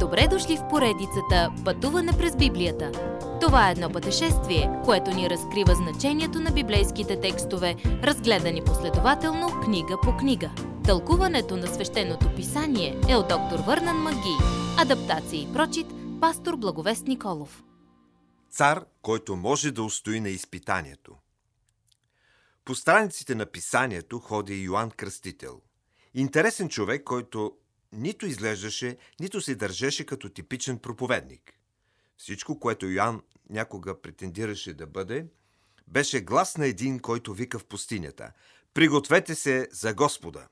Добре дошли в поредицата Пътуване през Библията. Това е едно пътешествие, което ни разкрива значението на библейските текстове, разгледани последователно книга по книга. Тълкуването на свещеното писание е от доктор Върнан Маги. Адаптация и прочит, пастор Благовест Николов. Цар, който може да устои на изпитанието. По страниците на писанието ходи Йоанн Кръстител. Интересен човек, който нито изглеждаше, нито се държеше като типичен проповедник. Всичко, което Йоанн някога претендираше да бъде, беше глас на един, който вика в пустинята «Пригответе се за Господа!»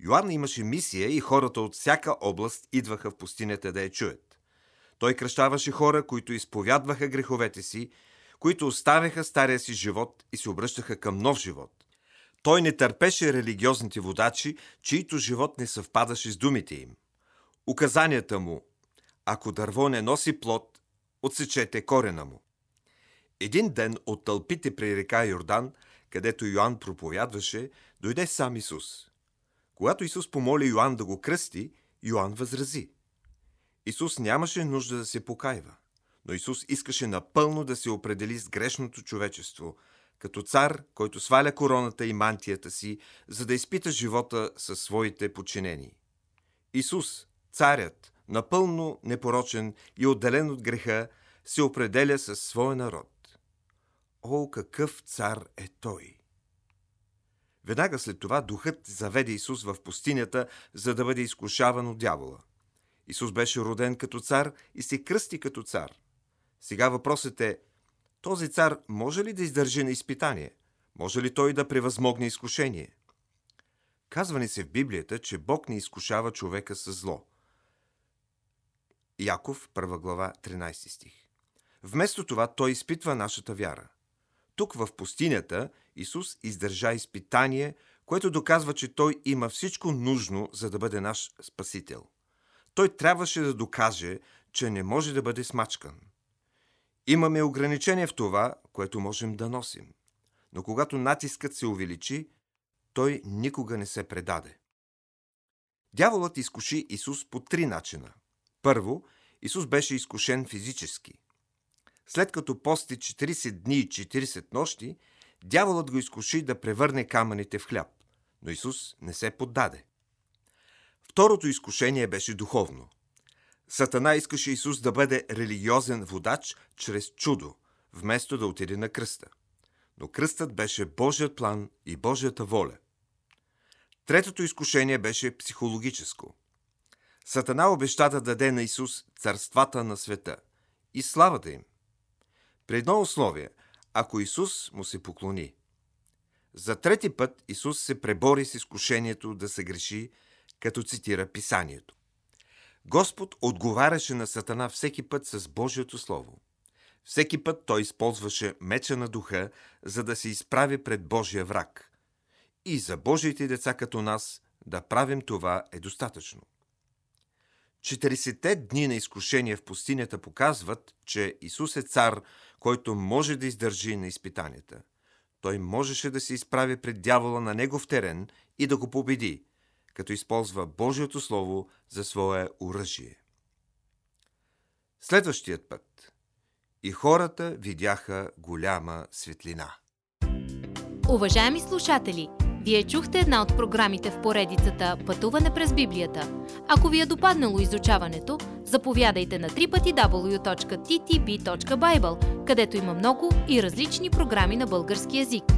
Йоанн имаше мисия и хората от всяка област идваха в пустинята да я чуят. Той кръщаваше хора, които изповядваха греховете си, които оставяха стария си живот и се обръщаха към нов живот. Той не търпеше религиозните водачи, чието живот не съвпадаше с думите им. Указанията му Ако дърво не носи плод, отсечете корена му. Един ден от тълпите при река Йордан, където Йоанн проповядваше, дойде сам Исус. Когато Исус помоли Йоанн да го кръсти, Йоанн възрази. Исус нямаше нужда да се покайва, но Исус искаше напълно да се определи с грешното човечество – като цар, който сваля короната и мантията си, за да изпита живота със своите подчинени. Исус, царят, напълно непорочен и отделен от греха, се определя със своя народ. О, какъв цар е той! Веднага след това духът заведе Исус в пустинята, за да бъде изкушаван от дявола. Исус беше роден като цар и се кръсти като цар. Сега въпросът е, този цар може ли да издържи на изпитание? Може ли той да превъзмогне изкушение? Казва ни се в Библията, че Бог не изкушава човека с зло. Яков, 1 глава, 13 стих. Вместо това той изпитва нашата вяра. Тук в пустинята Исус издържа изпитание, което доказва, че той има всичко нужно, за да бъде наш Спасител. Той трябваше да докаже, че не може да бъде смачкан. Имаме ограничение в това, което можем да носим. Но когато натискът се увеличи, той никога не се предаде. Дяволът изкуши Исус по три начина. Първо, Исус беше изкушен физически. След като пости 40 дни и 40 нощи, дяволът го изкуши да превърне камъните в хляб, но Исус не се поддаде. Второто изкушение беше духовно – Сатана искаше Исус да бъде религиозен водач чрез чудо, вместо да отиде на кръста. Но кръстът беше Божият план и Божията воля. Третото изкушение беше психологическо. Сатана обеща да даде на Исус царствата на света и славата им. При едно условие, ако Исус му се поклони. За трети път Исус се пребори с изкушението да се греши, като цитира Писанието. Господ отговаряше на Сатана всеки път с Божието Слово. Всеки път той използваше меча на духа, за да се изправи пред Божия враг. И за Божиите деца като нас да правим това е достатъчно. 40-те дни на изкушение в пустинята показват, че Исус е цар, който може да издържи на изпитанията. Той можеше да се изправи пред дявола на негов терен и да го победи, като използва Божието Слово за свое оръжие. Следващият път. И хората видяха голяма светлина. Уважаеми слушатели, вие чухте една от програмите в поредицата Пътуване през Библията. Ако ви е допаднало изучаването, заповядайте на www.ttb.bible, където има много и различни програми на български язик.